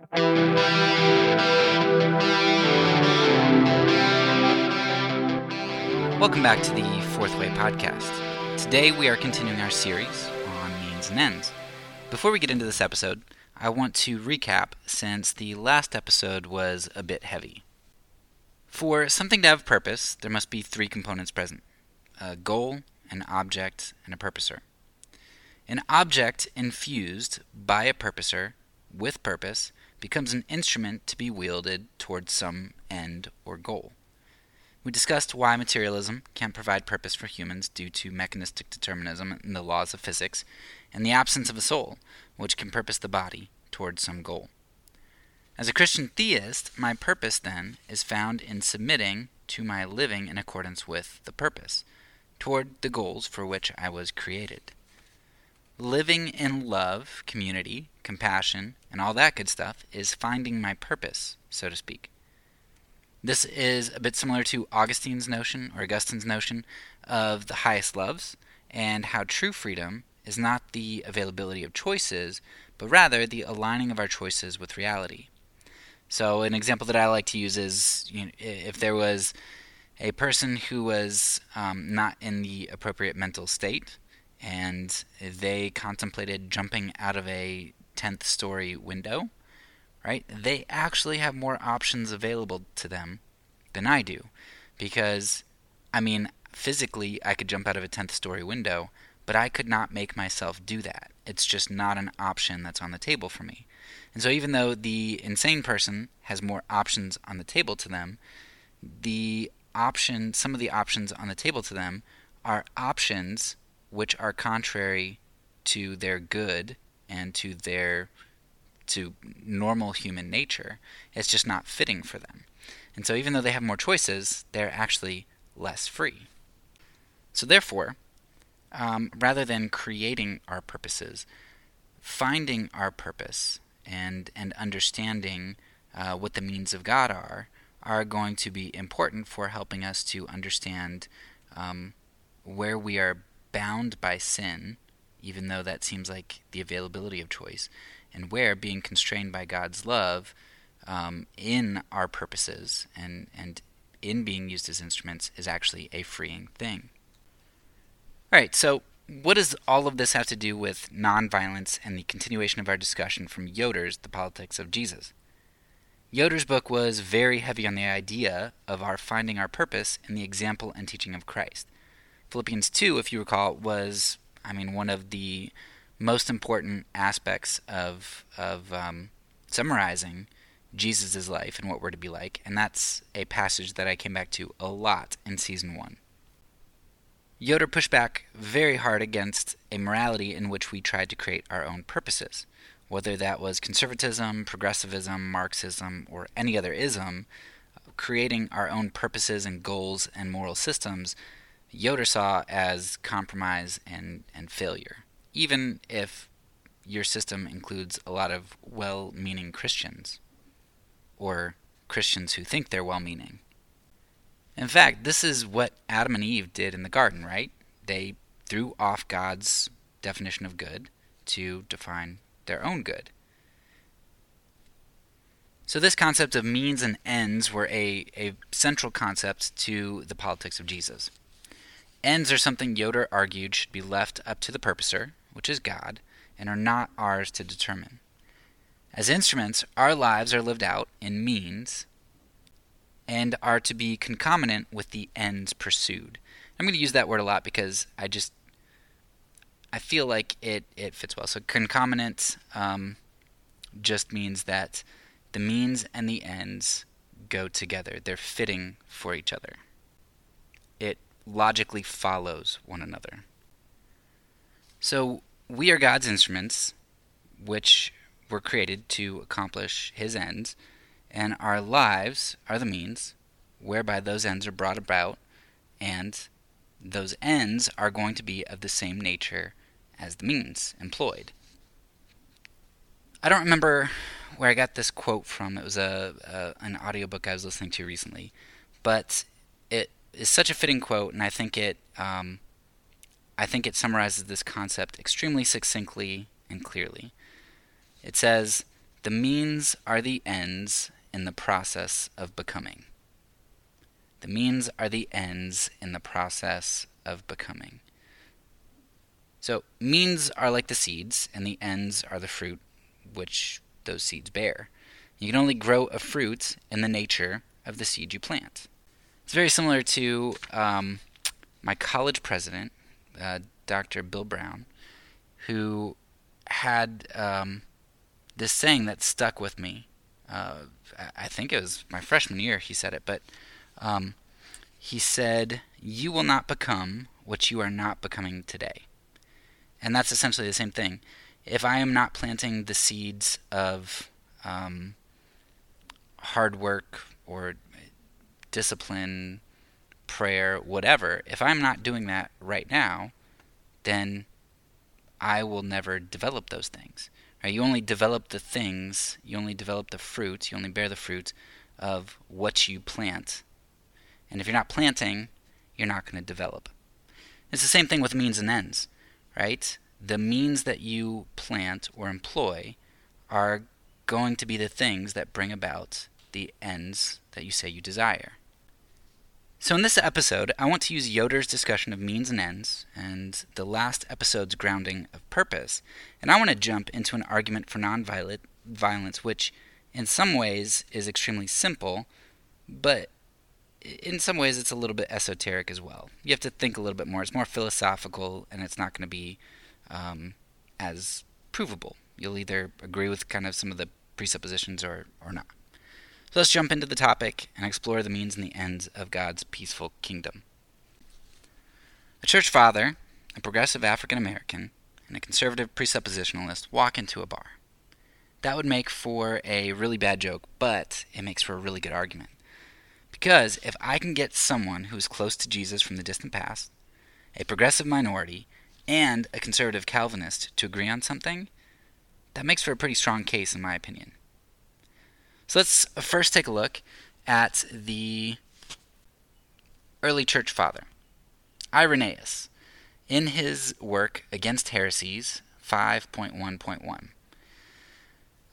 Welcome back to the Fourth Way podcast. Today we are continuing our series on means and ends. Before we get into this episode, I want to recap since the last episode was a bit heavy. For something to have purpose, there must be three components present a goal, an object, and a purposer. An object infused by a purposer with purpose becomes an instrument to be wielded towards some end or goal. We discussed why materialism can't provide purpose for humans due to mechanistic determinism and the laws of physics, and the absence of a soul, which can purpose the body towards some goal. As a Christian theist, my purpose, then, is found in submitting to my living in accordance with the purpose, toward the goals for which I was created. Living in love, community, compassion, and all that good stuff is finding my purpose, so to speak. This is a bit similar to Augustine's notion, or Augustine's notion, of the highest loves, and how true freedom is not the availability of choices, but rather the aligning of our choices with reality. So, an example that I like to use is you know, if there was a person who was um, not in the appropriate mental state, and they contemplated jumping out of a 10th story window, right? They actually have more options available to them than I do. Because, I mean, physically, I could jump out of a 10th story window, but I could not make myself do that. It's just not an option that's on the table for me. And so, even though the insane person has more options on the table to them, the option, some of the options on the table to them are options which are contrary to their good and to their to normal human nature. It's just not fitting for them. And so, even though they have more choices, they're actually less free. So, therefore, um, rather than creating our purposes, finding our purpose and and understanding uh, what the means of God are are going to be important for helping us to understand um, where we are bound by sin, even though that seems like the availability of choice, and where being constrained by God's love um, in our purposes and, and in being used as instruments is actually a freeing thing. All right, so what does all of this have to do with nonviolence and the continuation of our discussion from Yoder's The Politics of Jesus? Yoder's book was very heavy on the idea of our finding our purpose in the example and teaching of Christ. Philippians 2, if you recall, was, I mean, one of the most important aspects of of um, summarizing Jesus' life and what we're to be like, and that's a passage that I came back to a lot in season one. Yoder pushed back very hard against a morality in which we tried to create our own purposes, whether that was conservatism, progressivism, Marxism, or any other ism. Creating our own purposes and goals and moral systems, Yoder saw as compromise and, and failure even if your system includes a lot of well meaning Christians, or Christians who think they're well meaning. In fact, this is what Adam and Eve did in the garden, right? They threw off God's definition of good to define their own good. So, this concept of means and ends were a, a central concept to the politics of Jesus. Ends are something Yoder argued should be left up to the purposer, which is God, and are not ours to determine. As instruments, our lives are lived out in means and are to be concomitant with the ends pursued. I'm going to use that word a lot because I just I feel like it it fits well. So concomitant um, just means that the means and the ends go together. They're fitting for each other. Logically follows one another. So we are God's instruments, which were created to accomplish His ends, and our lives are the means whereby those ends are brought about, and those ends are going to be of the same nature as the means employed. I don't remember where I got this quote from. It was a, a an audiobook I was listening to recently, but it is such a fitting quote, and I think it um, I think it summarizes this concept extremely succinctly and clearly. It says, The means are the ends in the process of becoming. The means are the ends in the process of becoming. So, means are like the seeds, and the ends are the fruit which those seeds bear. You can only grow a fruit in the nature of the seed you plant. It's very similar to um, my college president, uh, Dr. Bill Brown, who had um, this saying that stuck with me. Uh, I think it was my freshman year he said it, but um, he said, You will not become what you are not becoming today. And that's essentially the same thing. If I am not planting the seeds of um, hard work or discipline, prayer, whatever, if I'm not doing that right now, then I will never develop those things. Right? You only develop the things, you only develop the fruit, you only bear the fruit of what you plant. And if you're not planting, you're not going to develop. It's the same thing with means and ends, right? The means that you plant or employ are going to be the things that bring about the ends that you say you desire. So, in this episode, I want to use Yoder's discussion of means and ends and the last episode's grounding of purpose, and I want to jump into an argument for nonviolent violence, which in some ways is extremely simple, but in some ways it's a little bit esoteric as well. You have to think a little bit more. It's more philosophical, and it's not going to be um, as provable. You'll either agree with kind of some of the presuppositions or, or not. So let's jump into the topic and explore the means and the ends of God's peaceful kingdom. A church father, a progressive African American, and a conservative presuppositionalist walk into a bar. That would make for a really bad joke, but it makes for a really good argument. Because if I can get someone who is close to Jesus from the distant past, a progressive minority, and a conservative Calvinist to agree on something, that makes for a pretty strong case, in my opinion. So let's first take a look at the early church father, Irenaeus, in his work Against Heresies 5.1.1.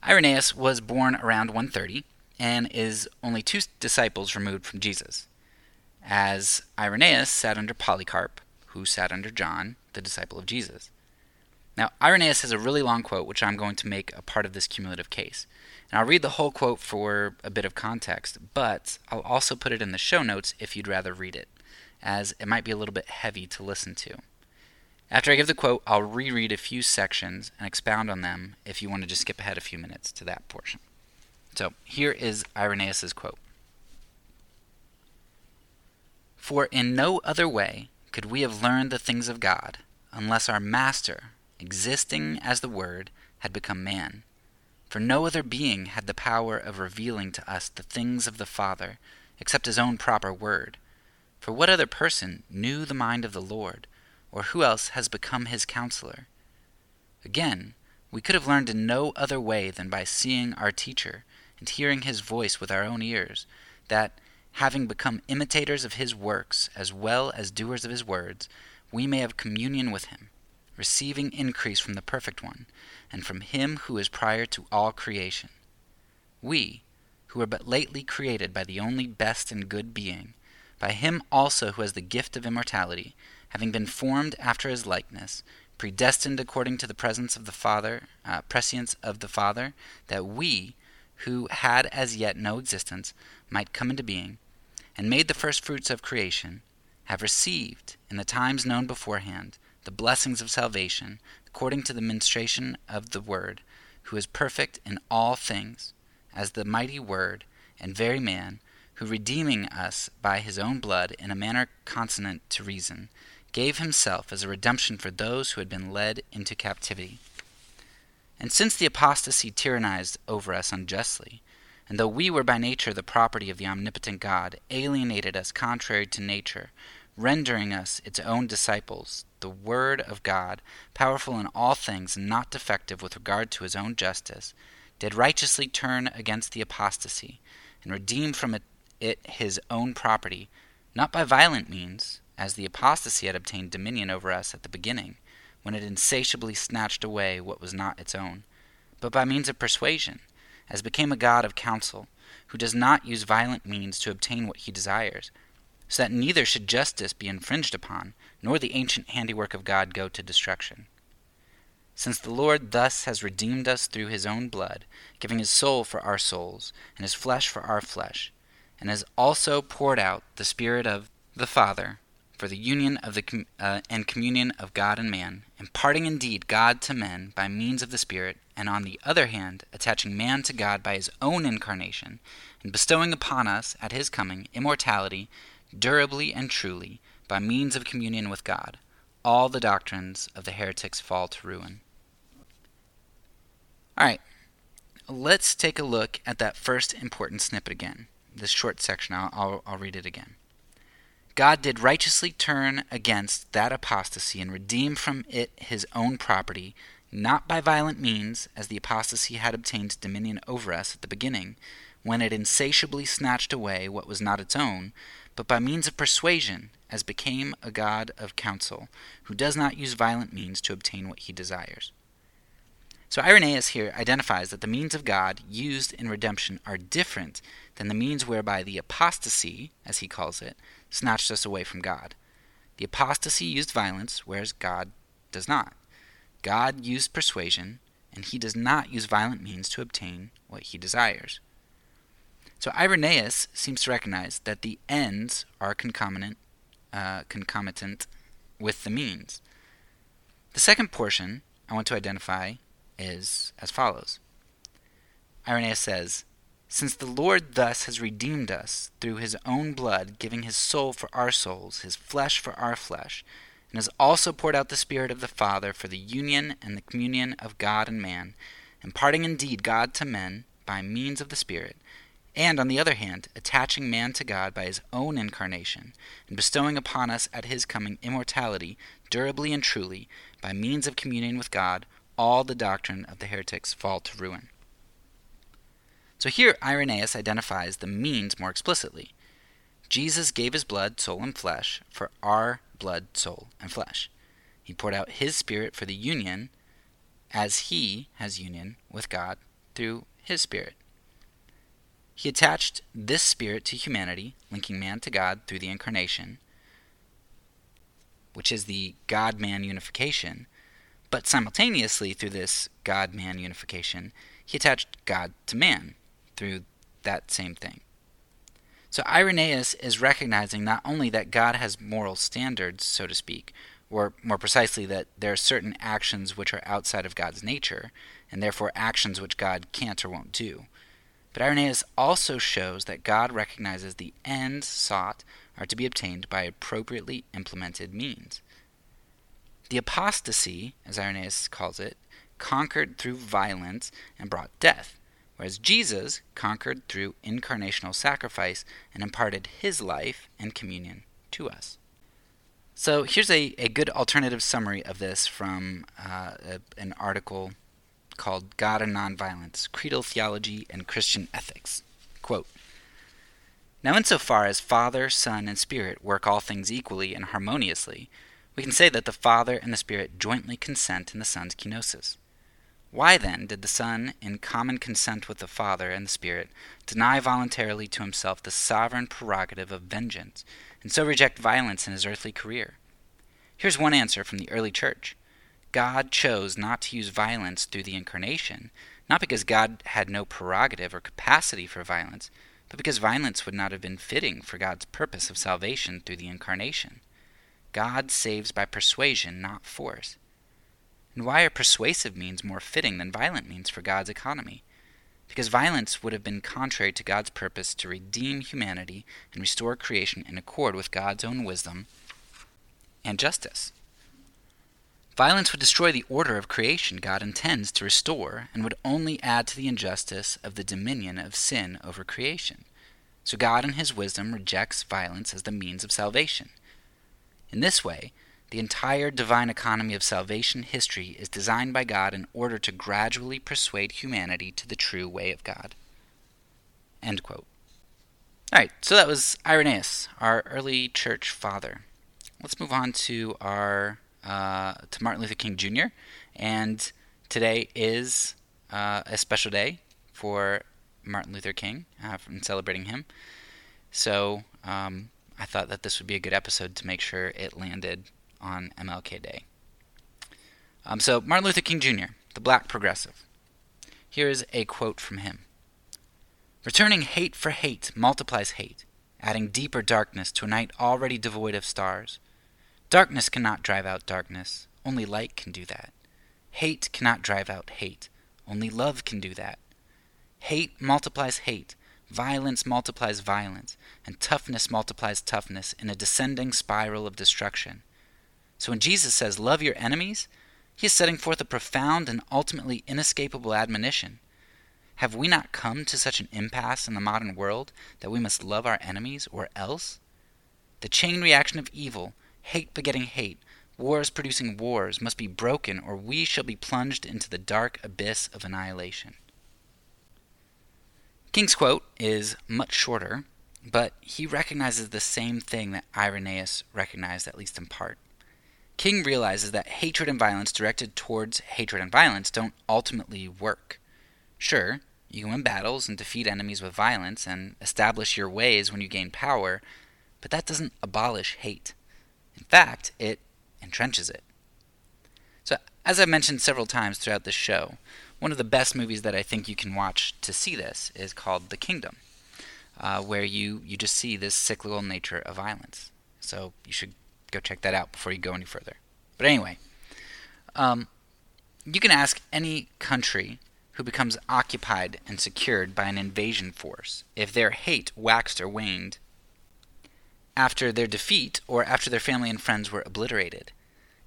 Irenaeus was born around 130 and is only two disciples removed from Jesus, as Irenaeus sat under Polycarp, who sat under John, the disciple of Jesus. Now, Irenaeus has a really long quote, which I'm going to make a part of this cumulative case. And I'll read the whole quote for a bit of context, but I'll also put it in the show notes if you'd rather read it, as it might be a little bit heavy to listen to. After I give the quote, I'll reread a few sections and expound on them if you want to just skip ahead a few minutes to that portion. So here is Irenaeus' quote For in no other way could we have learned the things of God unless our Master, existing as the Word, had become man for no other being had the power of revealing to us the things of the Father, except his own proper word. For what other person knew the mind of the Lord, or who else has become his counselor? Again, we could have learned in no other way than by seeing our teacher and hearing his voice with our own ears, that, having become imitators of his works as well as doers of his words, we may have communion with him, receiving increase from the perfect one and from him who is prior to all creation. We, who were but lately created by the only best and good being, by him also who has the gift of immortality, having been formed after his likeness, predestined according to the presence of the Father, uh, prescience of the Father, that we, who had as yet no existence, might come into being, and made the first fruits of creation, have received, in the times known beforehand, the blessings of salvation, according to the ministration of the Word, who is perfect in all things, as the mighty Word and very man, who redeeming us by his own blood in a manner consonant to reason, gave himself as a redemption for those who had been led into captivity. And since the apostasy tyrannized over us unjustly, and though we were by nature the property of the omnipotent God, alienated us contrary to nature, rendering us its own disciples, the Word of God, powerful in all things and not defective with regard to his own justice, did righteously turn against the apostasy, and redeem from it, it his own property, not by violent means, as the apostasy had obtained dominion over us at the beginning, when it insatiably snatched away what was not its own, but by means of persuasion, as became a God of counsel, who does not use violent means to obtain what he desires, so that neither should justice be infringed upon, nor the ancient handiwork of God go to destruction. Since the Lord thus has redeemed us through his own blood, giving his soul for our souls, and his flesh for our flesh, and has also poured out the Spirit of the Father for the union of the uh, and communion of God and man, imparting indeed God to men by means of the Spirit, and on the other hand attaching man to God by his own incarnation, and bestowing upon us at his coming immortality, durably and truly, by means of communion with God, all the doctrines of the heretics fall to ruin. All right, let's take a look at that first important snippet again. This short section, I'll, I'll, I'll read it again. God did righteously turn against that apostasy and redeem from it his own property, not by violent means, as the apostasy had obtained dominion over us at the beginning, when it insatiably snatched away what was not its own, but by means of persuasion, as became a God of counsel, who does not use violent means to obtain what he desires. So Irenaeus here identifies that the means of God used in redemption are different than the means whereby the apostasy, as he calls it, snatched us away from God. The apostasy used violence, whereas God does not. God used persuasion, and he does not use violent means to obtain what he desires. So Irenaeus seems to recognize that the ends are concomitant, uh, concomitant with the means. The second portion I want to identify is as follows. Irenaeus says, since the Lord thus has redeemed us through his own blood, giving his soul for our souls, his flesh for our flesh, and has also poured out the Spirit of the Father for the union and the communion of God and man, imparting indeed God to men by means of the Spirit, and on the other hand, attaching man to God by his own incarnation, and bestowing upon us at his coming immortality, durably and truly, by means of communion with God, all the doctrine of the heretics fall to ruin. So here Irenaeus identifies the means more explicitly. Jesus gave his blood, soul, and flesh for our blood, soul, and flesh. He poured out his Spirit for the union as he has union with God through his Spirit. He attached this Spirit to humanity, linking man to God through the incarnation, which is the God man unification, but simultaneously through this God man unification, he attached God to man through that same thing. So Irenaeus is recognizing not only that God has moral standards, so to speak, or more precisely, that there are certain actions which are outside of God's nature, and therefore actions which God can't or won't do. But Irenaeus also shows that God recognizes the ends sought are to be obtained by appropriately implemented means. The apostasy, as Irenaeus calls it, conquered through violence and brought death, whereas Jesus conquered through incarnational sacrifice and imparted his life and communion to us. So here's a, a good alternative summary of this from uh, a, an article called God and Nonviolence Creedal Theology and Christian Ethics. Quote Now, insofar as Father, Son, and Spirit work all things equally and harmoniously, we can say that the Father and the Spirit jointly consent in the Son's kenosis. Why, then, did the Son, in common consent with the Father and the Spirit, deny voluntarily to himself the sovereign prerogative of vengeance, and so reject violence in his earthly career? Here's one answer from the early church God chose not to use violence through the incarnation, not because God had no prerogative or capacity for violence, but because violence would not have been fitting for God's purpose of salvation through the incarnation. God saves by persuasion, not force. And why are persuasive means more fitting than violent means for God's economy? Because violence would have been contrary to God's purpose to redeem humanity and restore creation in accord with God's own wisdom and justice. Violence would destroy the order of creation God intends to restore and would only add to the injustice of the dominion of sin over creation. So God, in His wisdom, rejects violence as the means of salvation. In this way, the entire divine economy of salvation history is designed by God in order to gradually persuade humanity to the true way of God. End quote. All right, so that was Irenaeus, our early church father. Let's move on to our uh, to Martin Luther King Jr. And today is uh, a special day for Martin Luther King uh, from celebrating him. So um, I thought that this would be a good episode to make sure it landed on MLK Day. Um, so, Martin Luther King Jr., the black progressive. Here is a quote from him Returning hate for hate multiplies hate, adding deeper darkness to a night already devoid of stars. Darkness cannot drive out darkness, only light can do that. Hate cannot drive out hate, only love can do that. Hate multiplies hate, violence multiplies violence, and toughness multiplies toughness in a descending spiral of destruction. So when Jesus says, Love your enemies, he is setting forth a profound and ultimately inescapable admonition. Have we not come to such an impasse in the modern world that we must love our enemies or else? The chain reaction of evil, hate begetting hate, wars producing wars, must be broken, or we shall be plunged into the dark abyss of annihilation. King's quote is much shorter, but he recognizes the same thing that Irenaeus recognized, at least in part. King realizes that hatred and violence directed towards hatred and violence don't ultimately work. Sure, you can win battles and defeat enemies with violence and establish your ways when you gain power, but that doesn't abolish hate. In fact, it entrenches it. So, as I've mentioned several times throughout this show, one of the best movies that I think you can watch to see this is called The Kingdom, uh, where you, you just see this cyclical nature of violence. So, you should go check that out before you go any further. But anyway, um, you can ask any country who becomes occupied and secured by an invasion force if their hate waxed or waned after their defeat or after their family and friends were obliterated.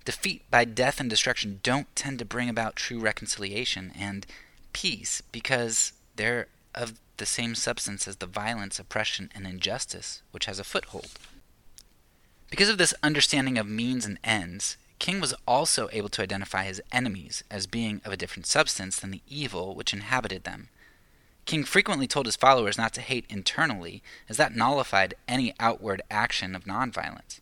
Defeat by death and destruction don't tend to bring about true reconciliation and peace because they're of the same substance as the violence, oppression, and injustice which has a foothold. Because of this understanding of means and ends, King was also able to identify his enemies as being of a different substance than the evil which inhabited them. King frequently told his followers not to hate internally, as that nullified any outward action of nonviolence.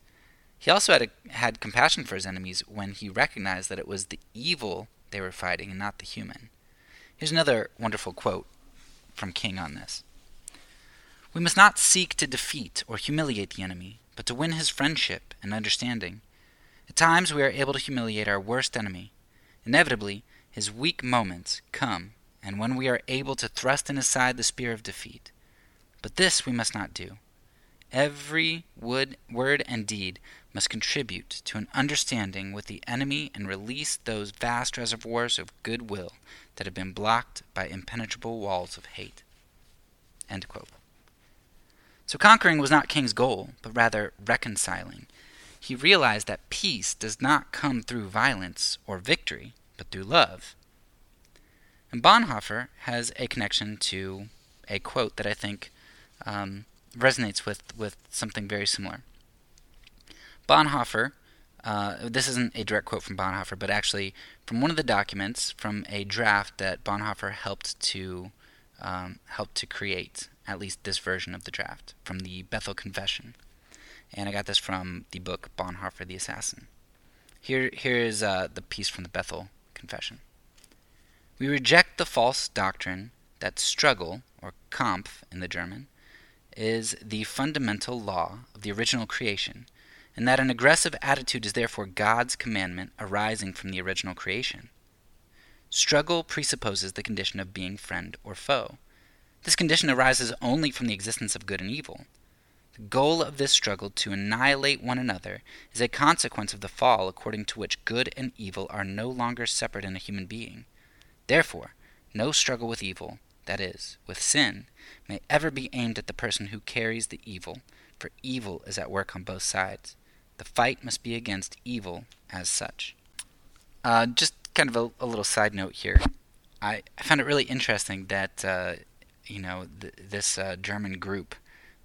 He also had, a, had compassion for his enemies when he recognized that it was the evil they were fighting and not the human. Here's another wonderful quote from King on this We must not seek to defeat or humiliate the enemy, but to win his friendship and understanding. At times we are able to humiliate our worst enemy. Inevitably, his weak moments come, and when we are able to thrust in his side the spear of defeat. But this we must not do. Every wood, word and deed must contribute to an understanding with the enemy and release those vast reservoirs of goodwill that have been blocked by impenetrable walls of hate. So conquering was not King's goal, but rather reconciling. He realized that peace does not come through violence or victory, but through love. And Bonhoeffer has a connection to a quote that I think um, resonates with, with something very similar. Bonhoeffer, uh, this isn't a direct quote from Bonhoeffer, but actually from one of the documents from a draft that Bonhoeffer helped to um, to create at least this version of the draft from the Bethel Confession. And I got this from the book Bonhoeffer the Assassin. Here, here is uh, the piece from the Bethel Confession. We reject the false doctrine that struggle, or Kampf in the German, is the fundamental law of the original creation, and that an aggressive attitude is therefore God's commandment arising from the original creation. Struggle presupposes the condition of being friend or foe. This condition arises only from the existence of good and evil. The goal of this struggle to annihilate one another is a consequence of the fall according to which good and evil are no longer separate in a human being. Therefore, no struggle with evil, that is, with sin, may ever be aimed at the person who carries the evil, for evil is at work on both sides. The fight must be against evil as such. Uh, just kind of a, a, little side note here. I, I found it really interesting that uh, you know, th- this uh, German group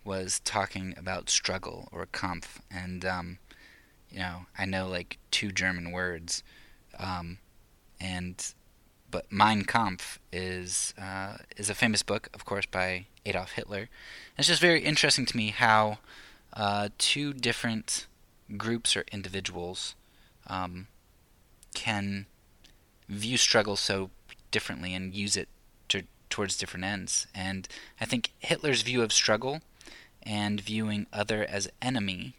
was talking about struggle or Kampf, and um, you know, I know like two German words, um, and but Mein Kampf is uh, is a famous book, of course, by Adolf Hitler. It's just very interesting to me how uh, two different groups or individuals um, can view struggle so differently and use it towards different ends. And I think Hitler's view of struggle and viewing other as enemy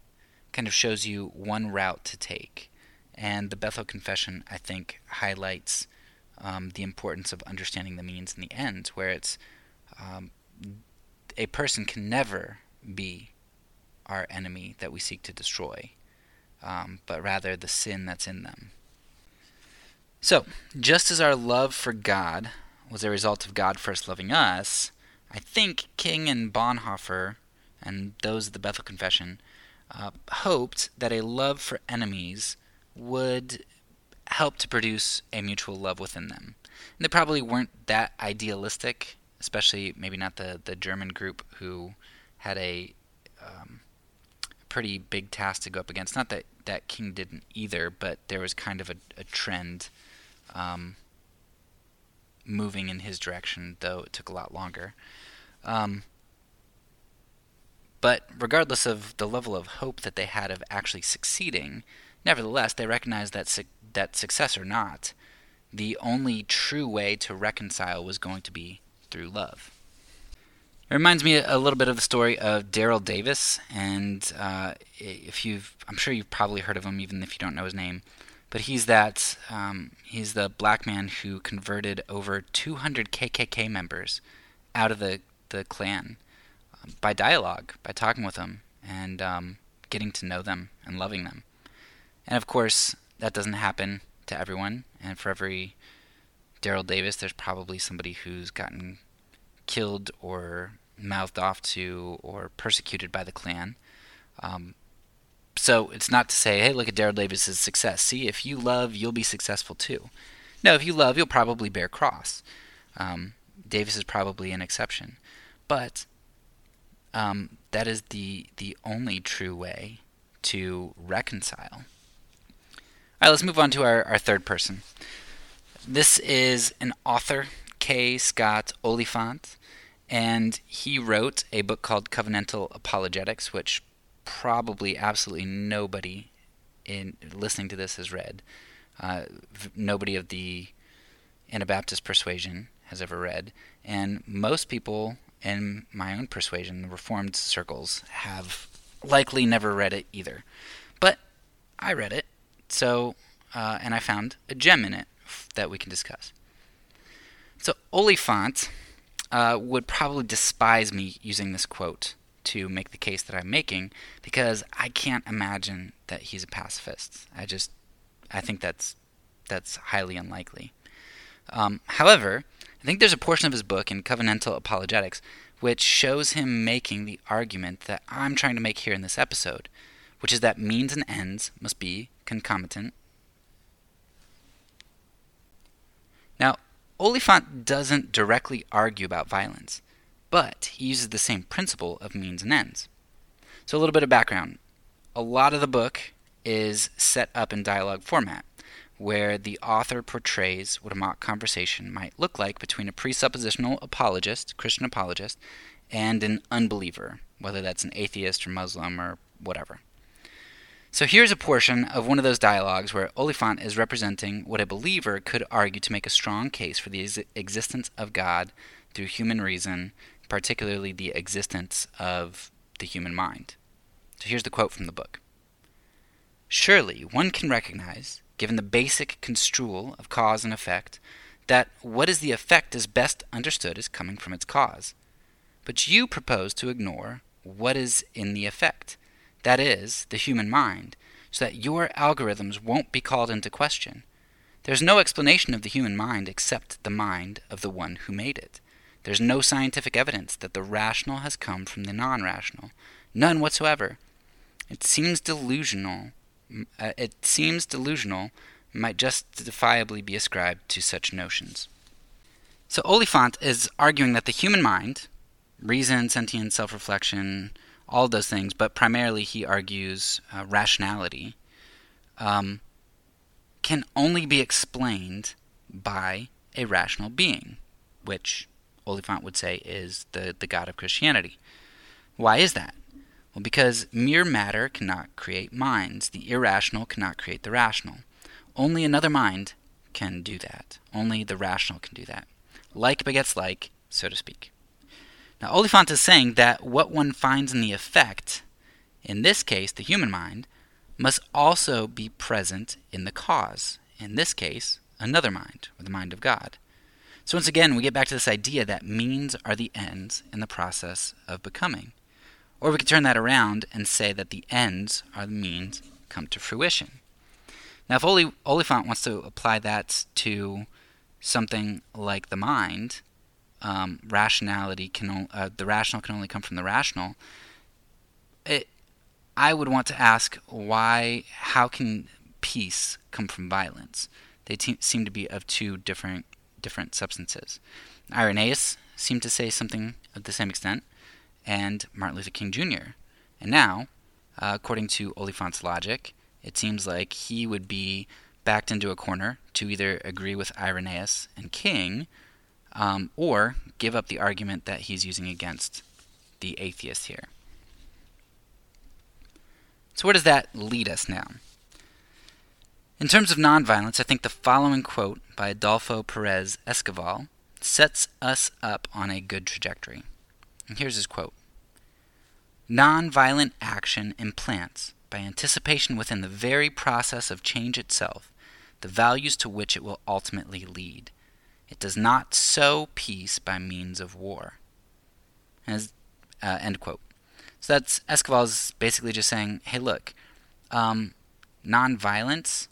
kind of shows you one route to take. And the Bethel Confession, I think, highlights um, the importance of understanding the means and the ends, where it's um, a person can never be our enemy that we seek to destroy, um, but rather the sin that's in them. So, just as our love for God was a result of God first loving us, I think King and Bonhoeffer and those of the Bethel Confession uh, hoped that a love for enemies would help to produce a mutual love within them. And they probably weren't that idealistic, especially maybe not the, the German group who had a um, pretty big task to go up against. Not that, that King didn't either, but there was kind of a, a trend um, moving in his direction, though it took a lot longer. Um, but regardless of the level of hope that they had of actually succeeding, nevertheless, they recognized that su- that success or not, the only true way to reconcile was going to be through love. It reminds me a little bit of the story of Daryl Davis, and uh, if you've, I'm sure you've probably heard of him, even if you don't know his name. But he's that, um, he's the black man who converted over 200 KKK members out of the the Klan um, by dialogue, by talking with them and um, getting to know them and loving them. And of course, that doesn't happen to everyone, and for every Daryl Davis, there's probably somebody who's gotten killed or mouthed off to or persecuted by the Klan. Um, so it's not to say, hey, look at Daryl Davis's success. See, if you love, you'll be successful too. No, if you love, you'll probably bear cross. Um, Davis is probably an exception, but um, that is the the only true way to reconcile. All right, let's move on to our, our third person. This is an author, K. Scott Oliphint, and he wrote a book called Covenantal Apologetics, which probably absolutely nobody in listening to this has read. Uh, nobody of the Anabaptist persuasion has ever read, and most people in my own persuasion, the Reformed circles, have likely never read it either. But I read it, so uh, and I found a gem in it that we can discuss. So Oliphint uh, would probably despise me using this quote to make the case that I'm making because I can't imagine that he's a pacifist. I just I think that's that's highly unlikely. Um, however, I think there's a portion of his book in Covenantal Apologetics which shows him making the argument that I'm trying to make here in this episode, which is that means and ends must be concomitant. Now, Oliphint doesn't directly argue about violence but he uses the same principle of means and ends. So, a little bit of background. A lot of the book is set up in dialogue format, where the author portrays what a mock conversation might look like between a presuppositional apologist, Christian apologist, and an unbeliever, whether that's an atheist or Muslim or whatever. So here's a portion of one of those dialogues where Oliphint is representing what a believer could argue to make a strong case for the ex- existence of God through human reason particularly the existence of the human mind. So here's the quote from the book Surely one can recognize, given the basic construal of cause and effect, that what is the effect is best understood as coming from its cause. But you propose to ignore what is in the effect, that is, the human mind, so that your algorithms won't be called into question. There's no explanation of the human mind except the mind of the one who made it. There's no scientific evidence that the rational has come from the non rational. None whatsoever. It seems delusional. Uh, it seems delusional might justifiably be ascribed to such notions. So Oliphint is arguing that the human mind, reason, sentience, self reflection, all those things, but primarily he argues uh, rationality, um, can only be explained by a rational being, which Oliphint would say is the, the God of Christianity. Why is that? Well, because mere matter cannot create minds. The irrational cannot create the rational. Only another mind can do that. Only the rational can do that. Like begets like, so to speak. Now, Oliphint is saying that what one finds in the effect, in this case the human mind, must also be present in the cause, in this case, another mind, or the mind of God. So, once again, we get back to this idea that means are the ends in the process of becoming. Or we could turn that around and say that the ends are the means come to fruition. Now, if Oli- Oliphint wants to apply that to something like the mind, um, rationality can uh, the rational can only come from the rational. It, I would want to ask why, how can peace come from violence? They te- seem to be of two different different substances. Irenaeus seemed to say something of the same extent, and Martin Luther King Jr. And now, uh, according to Oliphint's logic, it seems like he would be backed into a corner to either agree with Irenaeus and King, um, or give up the argument that he's using against the atheist here. So, where does that lead us now? In terms of nonviolence, I think the following quote by Adolfo Perez Esquivel sets us up on a good trajectory. And here's his quote Nonviolent action implants, by anticipation within the very process of change itself, the values to which it will ultimately lead. It does not sow peace by means of war. As, uh, end quote. So that's Esquivel's basically just saying, hey, look, um, nonviolence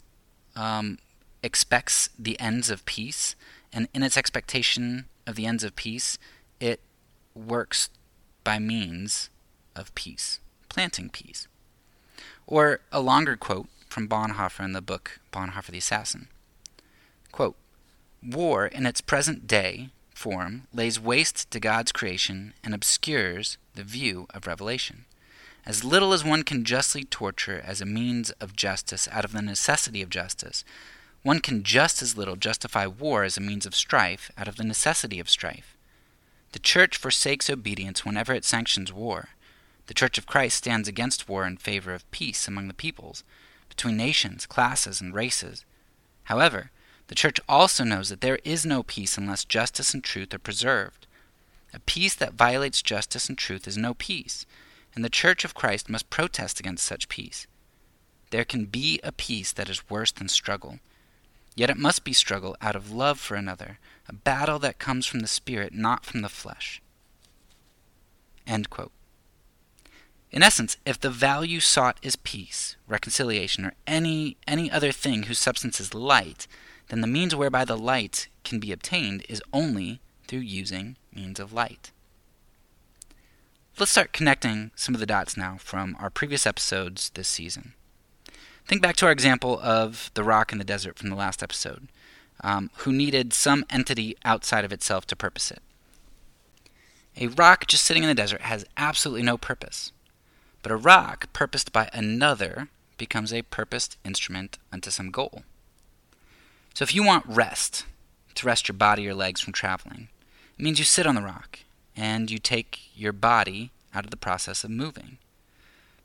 um, expects the ends of peace, and in its expectation of the ends of peace, it works by means of peace, planting peace. Or a longer quote from Bonhoeffer in the book Bonhoeffer the Assassin. Quote, War in its present day form lays waste to God's creation and obscures the view of revelation. As little as one can justly torture as a means of justice out of the necessity of justice, one can just as little justify war as a means of strife out of the necessity of strife. The Church forsakes obedience whenever it sanctions war. The Church of Christ stands against war in favor of peace among the peoples, between nations, classes, and races. However, the Church also knows that there is no peace unless justice and truth are preserved. A peace that violates justice and truth is no peace, and the Church of Christ must protest against such peace. There can be a peace that is worse than struggle. Yet it must be struggle out of love for another, a battle that comes from the Spirit, not from the flesh. In essence, if the value sought is peace, reconciliation, or any, any other thing whose substance is light, then the means whereby the light can be obtained is only through using means of light. Let's start connecting some of the dots now from our previous episodes this season. Think back to our example of the rock in the desert from the last episode, um, who needed some entity outside of itself to purpose it. A rock just sitting in the desert has absolutely no purpose, but a rock purposed by another becomes a purposed instrument unto some goal. So if you want rest, to rest your body or legs from traveling, it means you sit on the rock and you take your body out of the process of moving.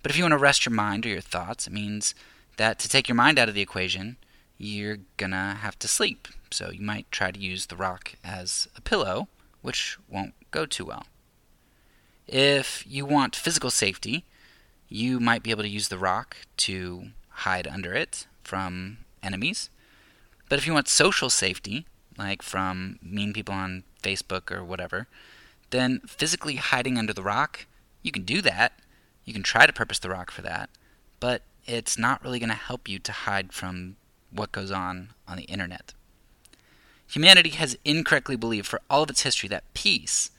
But if you want to rest your mind or your thoughts, it means that to take your mind out of the equation, you're gonna have to sleep. So you might try to use the rock as a pillow, which won't go too well. If you want physical safety, you might be able to use the rock to hide under it from enemies. But if you want social safety, like from mean people on Facebook or whatever, then physically hiding under the rock, you can do that. You can try to purpose the rock for that, but it's not really going to help you to hide from what goes on on the internet. Humanity has incorrectly believed for all of its history that peace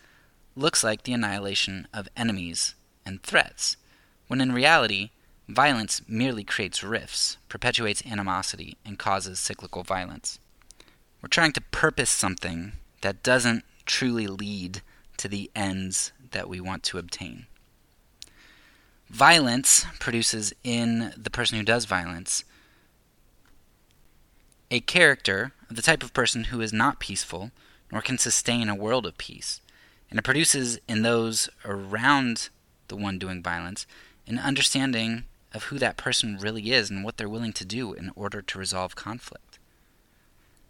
looks like the annihilation of enemies and threats, when in reality, Violence merely creates rifts, perpetuates animosity, and causes cyclical violence. We're trying to purpose something that doesn't truly lead to the ends that we want to obtain. Violence produces in the person who does violence a character of the type of person who is not peaceful nor can sustain a world of peace. And it produces in those around the one doing violence an understanding of who that person really is and what they're willing to do in order to resolve conflict.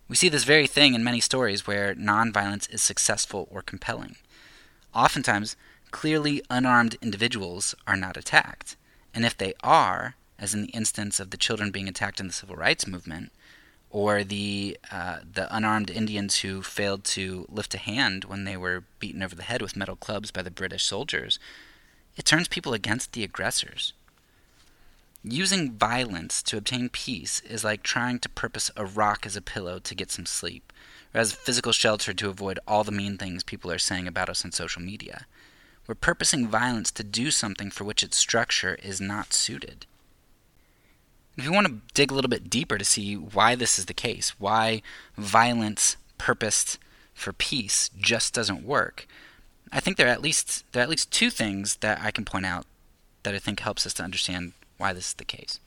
We see this very thing in many stories where nonviolence is successful or compelling. Oftentimes, clearly unarmed individuals are not attacked, and if they are, as in the instance of the children being attacked in the civil rights movement, or the uh, the unarmed Indians who failed to lift a hand when they were beaten over the head with metal clubs by the British soldiers, it turns people against the aggressors. Using violence to obtain peace is like trying to purpose a rock as a pillow to get some sleep, or as a physical shelter to avoid all the mean things people are saying about us on social media. We're purposing violence to do something for which its structure is not suited. If you want to dig a little bit deeper to see why this is the case, why violence purposed for peace just doesn't work, I think there are at least there are at least two things that I can point out that I think helps us to understand why this is the case.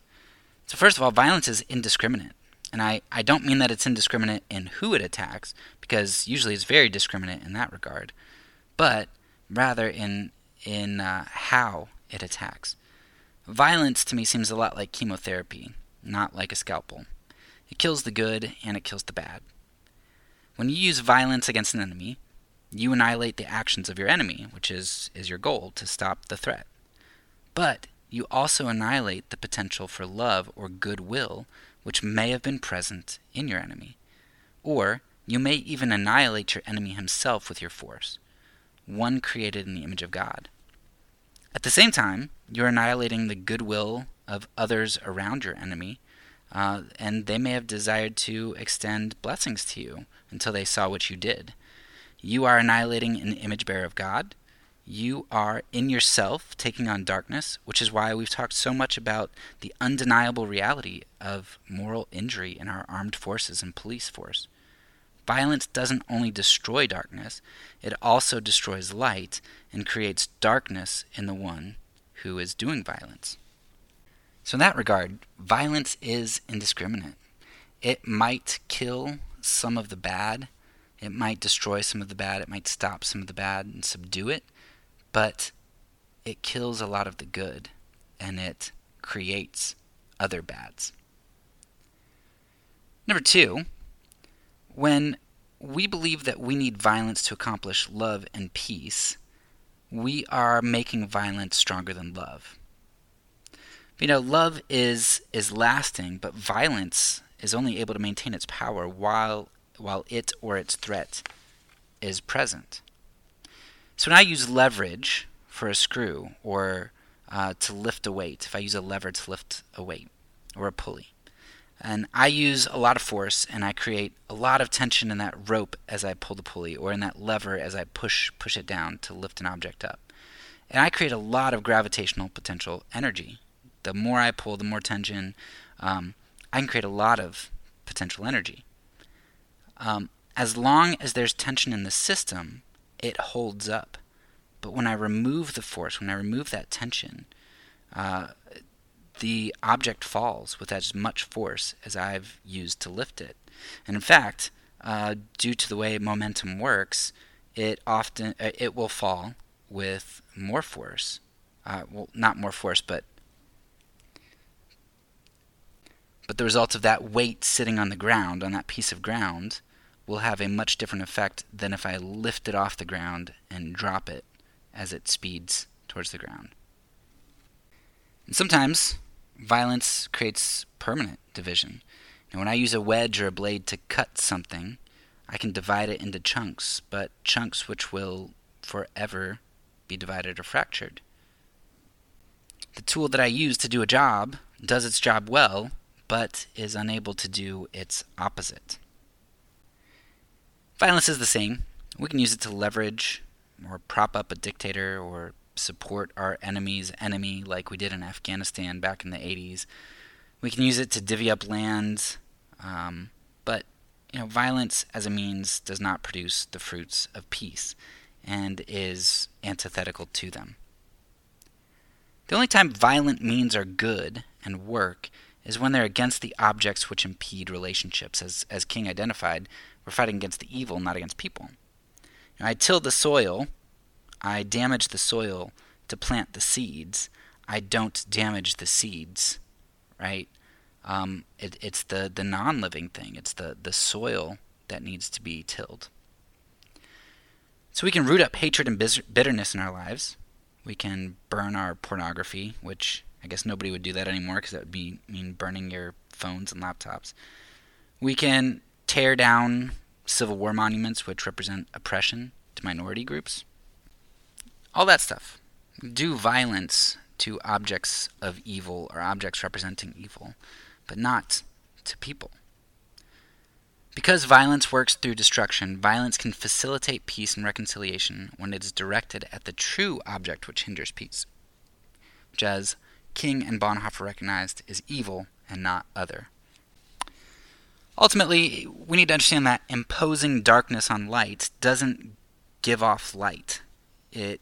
So, first of all, violence is indiscriminate. And I, I don't mean that it's indiscriminate in who it attacks, because usually it's very discriminate in that regard, but rather in, in uh, how it attacks. Violence to me seems a lot like chemotherapy, not like a scalpel. It kills the good and it kills the bad. When you use violence against an enemy, you annihilate the actions of your enemy, which is, is your goal to stop the threat. But you also annihilate the potential for love or goodwill which may have been present in your enemy. Or you may even annihilate your enemy himself with your force, one created in the image of God. At the same time, you're annihilating the goodwill of others around your enemy, uh, and they may have desired to extend blessings to you until they saw what you did. You are annihilating an image bearer of God, you are in yourself taking on darkness, which is why we've talked so much about the undeniable reality of moral injury in our armed forces and police force. Violence doesn't only destroy darkness, it also destroys light and creates darkness in the one who is doing violence. So, in that regard, violence is indiscriminate. It might kill some of the bad, it might destroy some of the bad, it might stop some of the bad and subdue it, but it kills a lot of the good and it creates other bads. Number two, when we believe that we need violence to accomplish love and peace, we are making violence stronger than love. You know, love is is lasting, but violence is only able to maintain its power while while it or its threat is present. So when I use leverage for a screw or uh, to lift a weight, if I use a lever to lift a weight or a pulley, and I use a lot of force and I create a lot of tension in that rope as I pull the pulley or in that lever as I push push it down to lift an object up. And I create a lot of gravitational potential energy. The more I pull, the more tension, um, I can create a lot of potential energy. Um, as long as there's tension in the system, it holds up. But when I remove the force, when I remove that tension, uh, the object falls with as much force as I've used to lift it. And in fact, uh, due to the way momentum works, it often uh, it will fall with more force. Uh, well, not more force, but but the result of that weight sitting on the ground on that piece of ground will have a much different effect than if I lift it off the ground and drop it as it speeds towards the ground. And sometimes violence creates permanent division. And when I use a wedge or a blade to cut something, I can divide it into chunks, but chunks which will forever be divided or fractured. The tool that I use to do a job does its job well, but is unable to do its opposite. Violence is the same. We can use it to leverage or prop up a dictator or support our enemy's enemy like we did in Afghanistan back in the 80s. We can use it to divvy up lands, um, but you know, violence as a means does not produce the fruits of peace and is antithetical to them. The only time violent means are good and work is when they're against the objects which impede relationships, as, as King identified we're fighting against the evil, not against people. I till the soil, I damage the soil to plant the seeds. I don't damage the seeds, right? Um, it, it's the, the non living thing, it's the, the soil that needs to be tilled. So we can root up hatred and bitterness in our lives. We can burn our pornography, which I guess nobody would do that anymore because that would be mean burning your phones and laptops. We can tear down Civil War monuments, which represent oppression to minority groups. All that stuff. Do violence to objects of evil or objects representing evil, but not to people. Because violence works through destruction, violence can facilitate peace and reconciliation when it is directed at the true object which hinders peace, which, as King and Bonhoeffer recognized, is evil and not other. Ultimately, we need to understand that imposing darkness on light doesn't give off light. It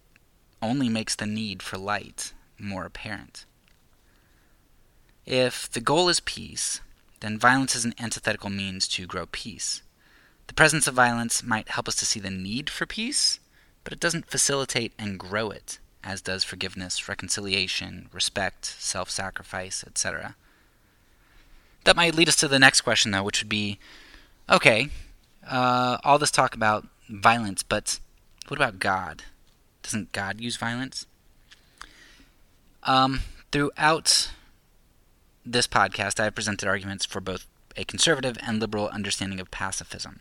only makes the need for light more apparent. If the goal is peace, then violence is an antithetical means to grow peace. The presence of violence might help us to see the need for peace, but it doesn't facilitate and grow it, as does forgiveness, reconciliation, respect, self sacrifice, etc. That might lead us to the next question, though, which would be okay, uh, all this talk about violence, but what about God? Doesn't God use violence? Um, throughout this podcast, I have presented arguments for both a conservative and liberal understanding of pacifism.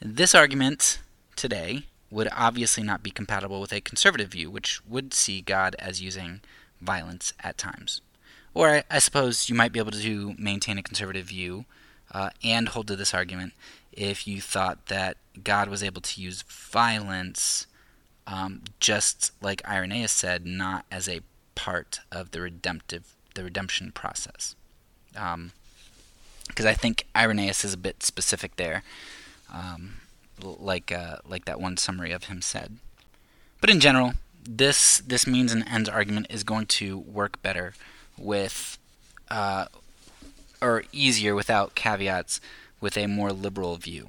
This argument today would obviously not be compatible with a conservative view, which would see God as using violence at times. Or I, I suppose you might be able to maintain a conservative view uh, and hold to this argument if you thought that God was able to use violence, um, just like Irenaeus said, not as a part of the redemptive the redemption process. Because um, I think Irenaeus is a bit specific there, um, like uh, like that one summary of him said. But in general, this this means and ends argument is going to work better with, uh, or easier without caveats, with a more liberal view.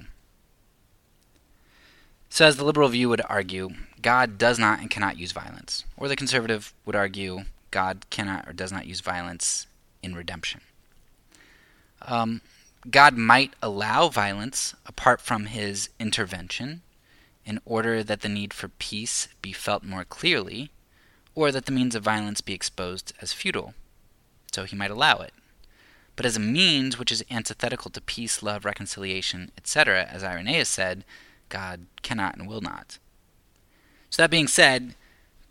So, as the liberal view would argue, God does not and cannot use violence. Or the conservative would argue, God cannot or does not use violence in redemption. Um, God might allow violence apart from his intervention in order that the need for peace be felt more clearly, or that the means of violence be exposed as futile. So he might allow it. But as a means which is antithetical to peace, love, reconciliation, etc., as Irenaeus said, God cannot and will not. So, that being said,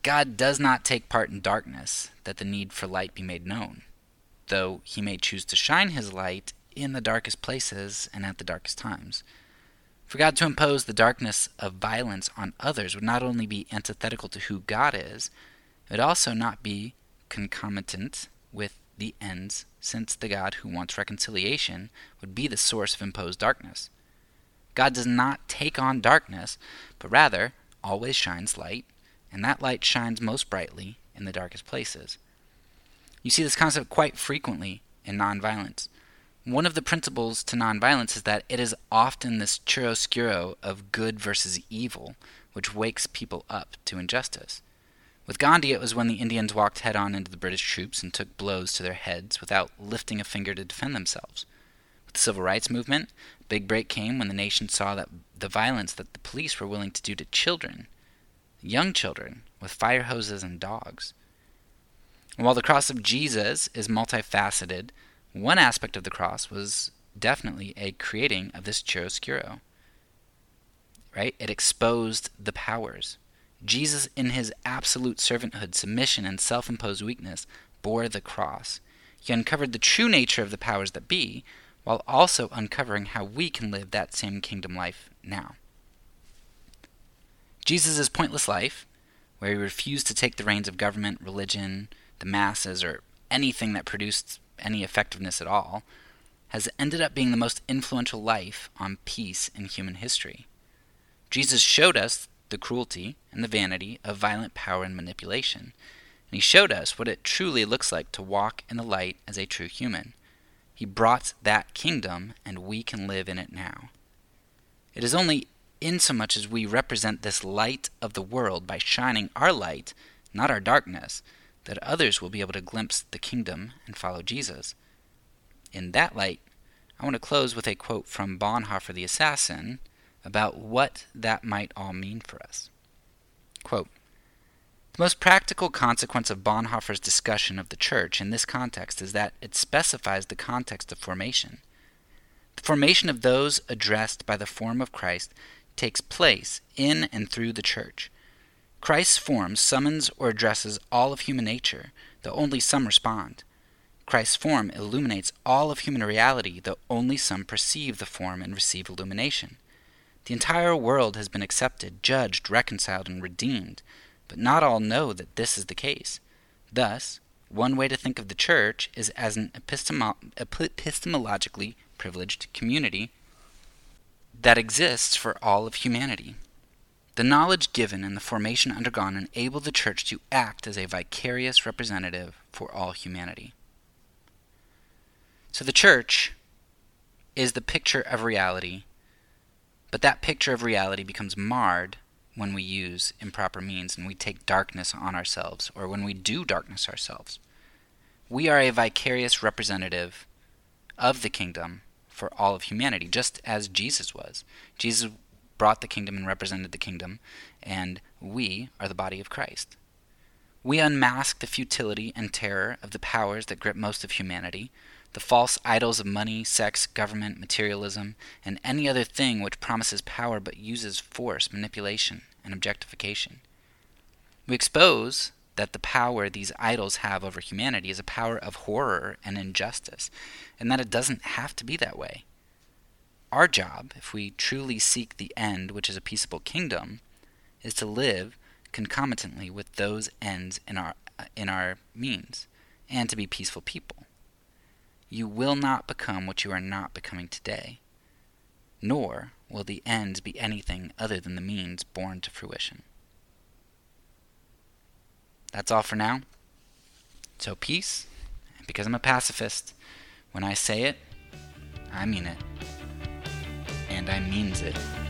God does not take part in darkness, that the need for light be made known, though he may choose to shine his light in the darkest places and at the darkest times. For God to impose the darkness of violence on others would not only be antithetical to who God is, it would also not be concomitant with the ends, since the God who wants reconciliation would be the source of imposed darkness. God does not take on darkness, but rather always shines light, and that light shines most brightly in the darkest places. You see this concept quite frequently in nonviolence. One of the principles to nonviolence is that it is often this chiaroscuro of good versus evil which wakes people up to injustice. With Gandhi, it was when the Indians walked head on into the British troops and took blows to their heads without lifting a finger to defend themselves. With the Civil Rights Movement, a big break came when the nation saw that the violence that the police were willing to do to children, young children, with fire hoses and dogs. And while the cross of Jesus is multifaceted, one aspect of the cross was definitely a creating of this chiaroscuro. Right? It exposed the powers. Jesus, in his absolute servanthood, submission, and self imposed weakness, bore the cross. He uncovered the true nature of the powers that be, while also uncovering how we can live that same kingdom life now. Jesus' pointless life, where he refused to take the reins of government, religion, the masses, or anything that produced any effectiveness at all, has ended up being the most influential life on peace in human history. Jesus showed us the cruelty and the vanity of violent power and manipulation, and he showed us what it truly looks like to walk in the light as a true human. He brought that kingdom, and we can live in it now. It is only insomuch as we represent this light of the world by shining our light, not our darkness, that others will be able to glimpse the kingdom and follow Jesus. in that light, I want to close with a quote from Bonhoeffer the assassin about what that might all mean for us. Quote, the most practical consequence of Bonhoeffer's discussion of the church in this context is that it specifies the context of formation. The formation of those addressed by the form of Christ takes place in and through the church. Christ's form summons or addresses all of human nature, though only some respond. Christ's form illuminates all of human reality, though only some perceive the form and receive illumination. The entire world has been accepted, judged, reconciled, and redeemed but not all know that this is the case. Thus, one way to think of the church is as an epistemo- epistemologically privileged community that exists for all of humanity. The knowledge given and the formation undergone enable the church to act as a vicarious representative for all humanity. So the church is the picture of reality, but that picture of reality becomes marred when we use improper means and we take darkness on ourselves, or when we do darkness ourselves. We are a vicarious representative of the kingdom for all of humanity, just as Jesus was. Jesus brought the kingdom and represented the kingdom, and we are the body of Christ. We unmask the futility and terror of the powers that grip most of humanity the false idols of money, sex, government, materialism, and any other thing which promises power but uses force, manipulation, and objectification. We expose that the power these idols have over humanity is a power of horror and injustice, and that it doesn't have to be that way. Our job, if we truly seek the end, which is a peaceable kingdom, is to live concomitantly with those ends in our uh, in our means, and to be peaceful people. You will not become what you are not becoming today, nor will the ends be anything other than the means born to fruition. That's all for now. So, peace, because I'm a pacifist, when I say it, I mean it. And I means it.